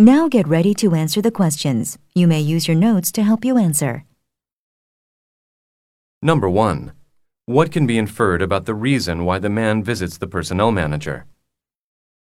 Now get ready to answer the questions. You may use your notes to help you answer. Number 1. What can be inferred about the reason why the man visits the personnel manager?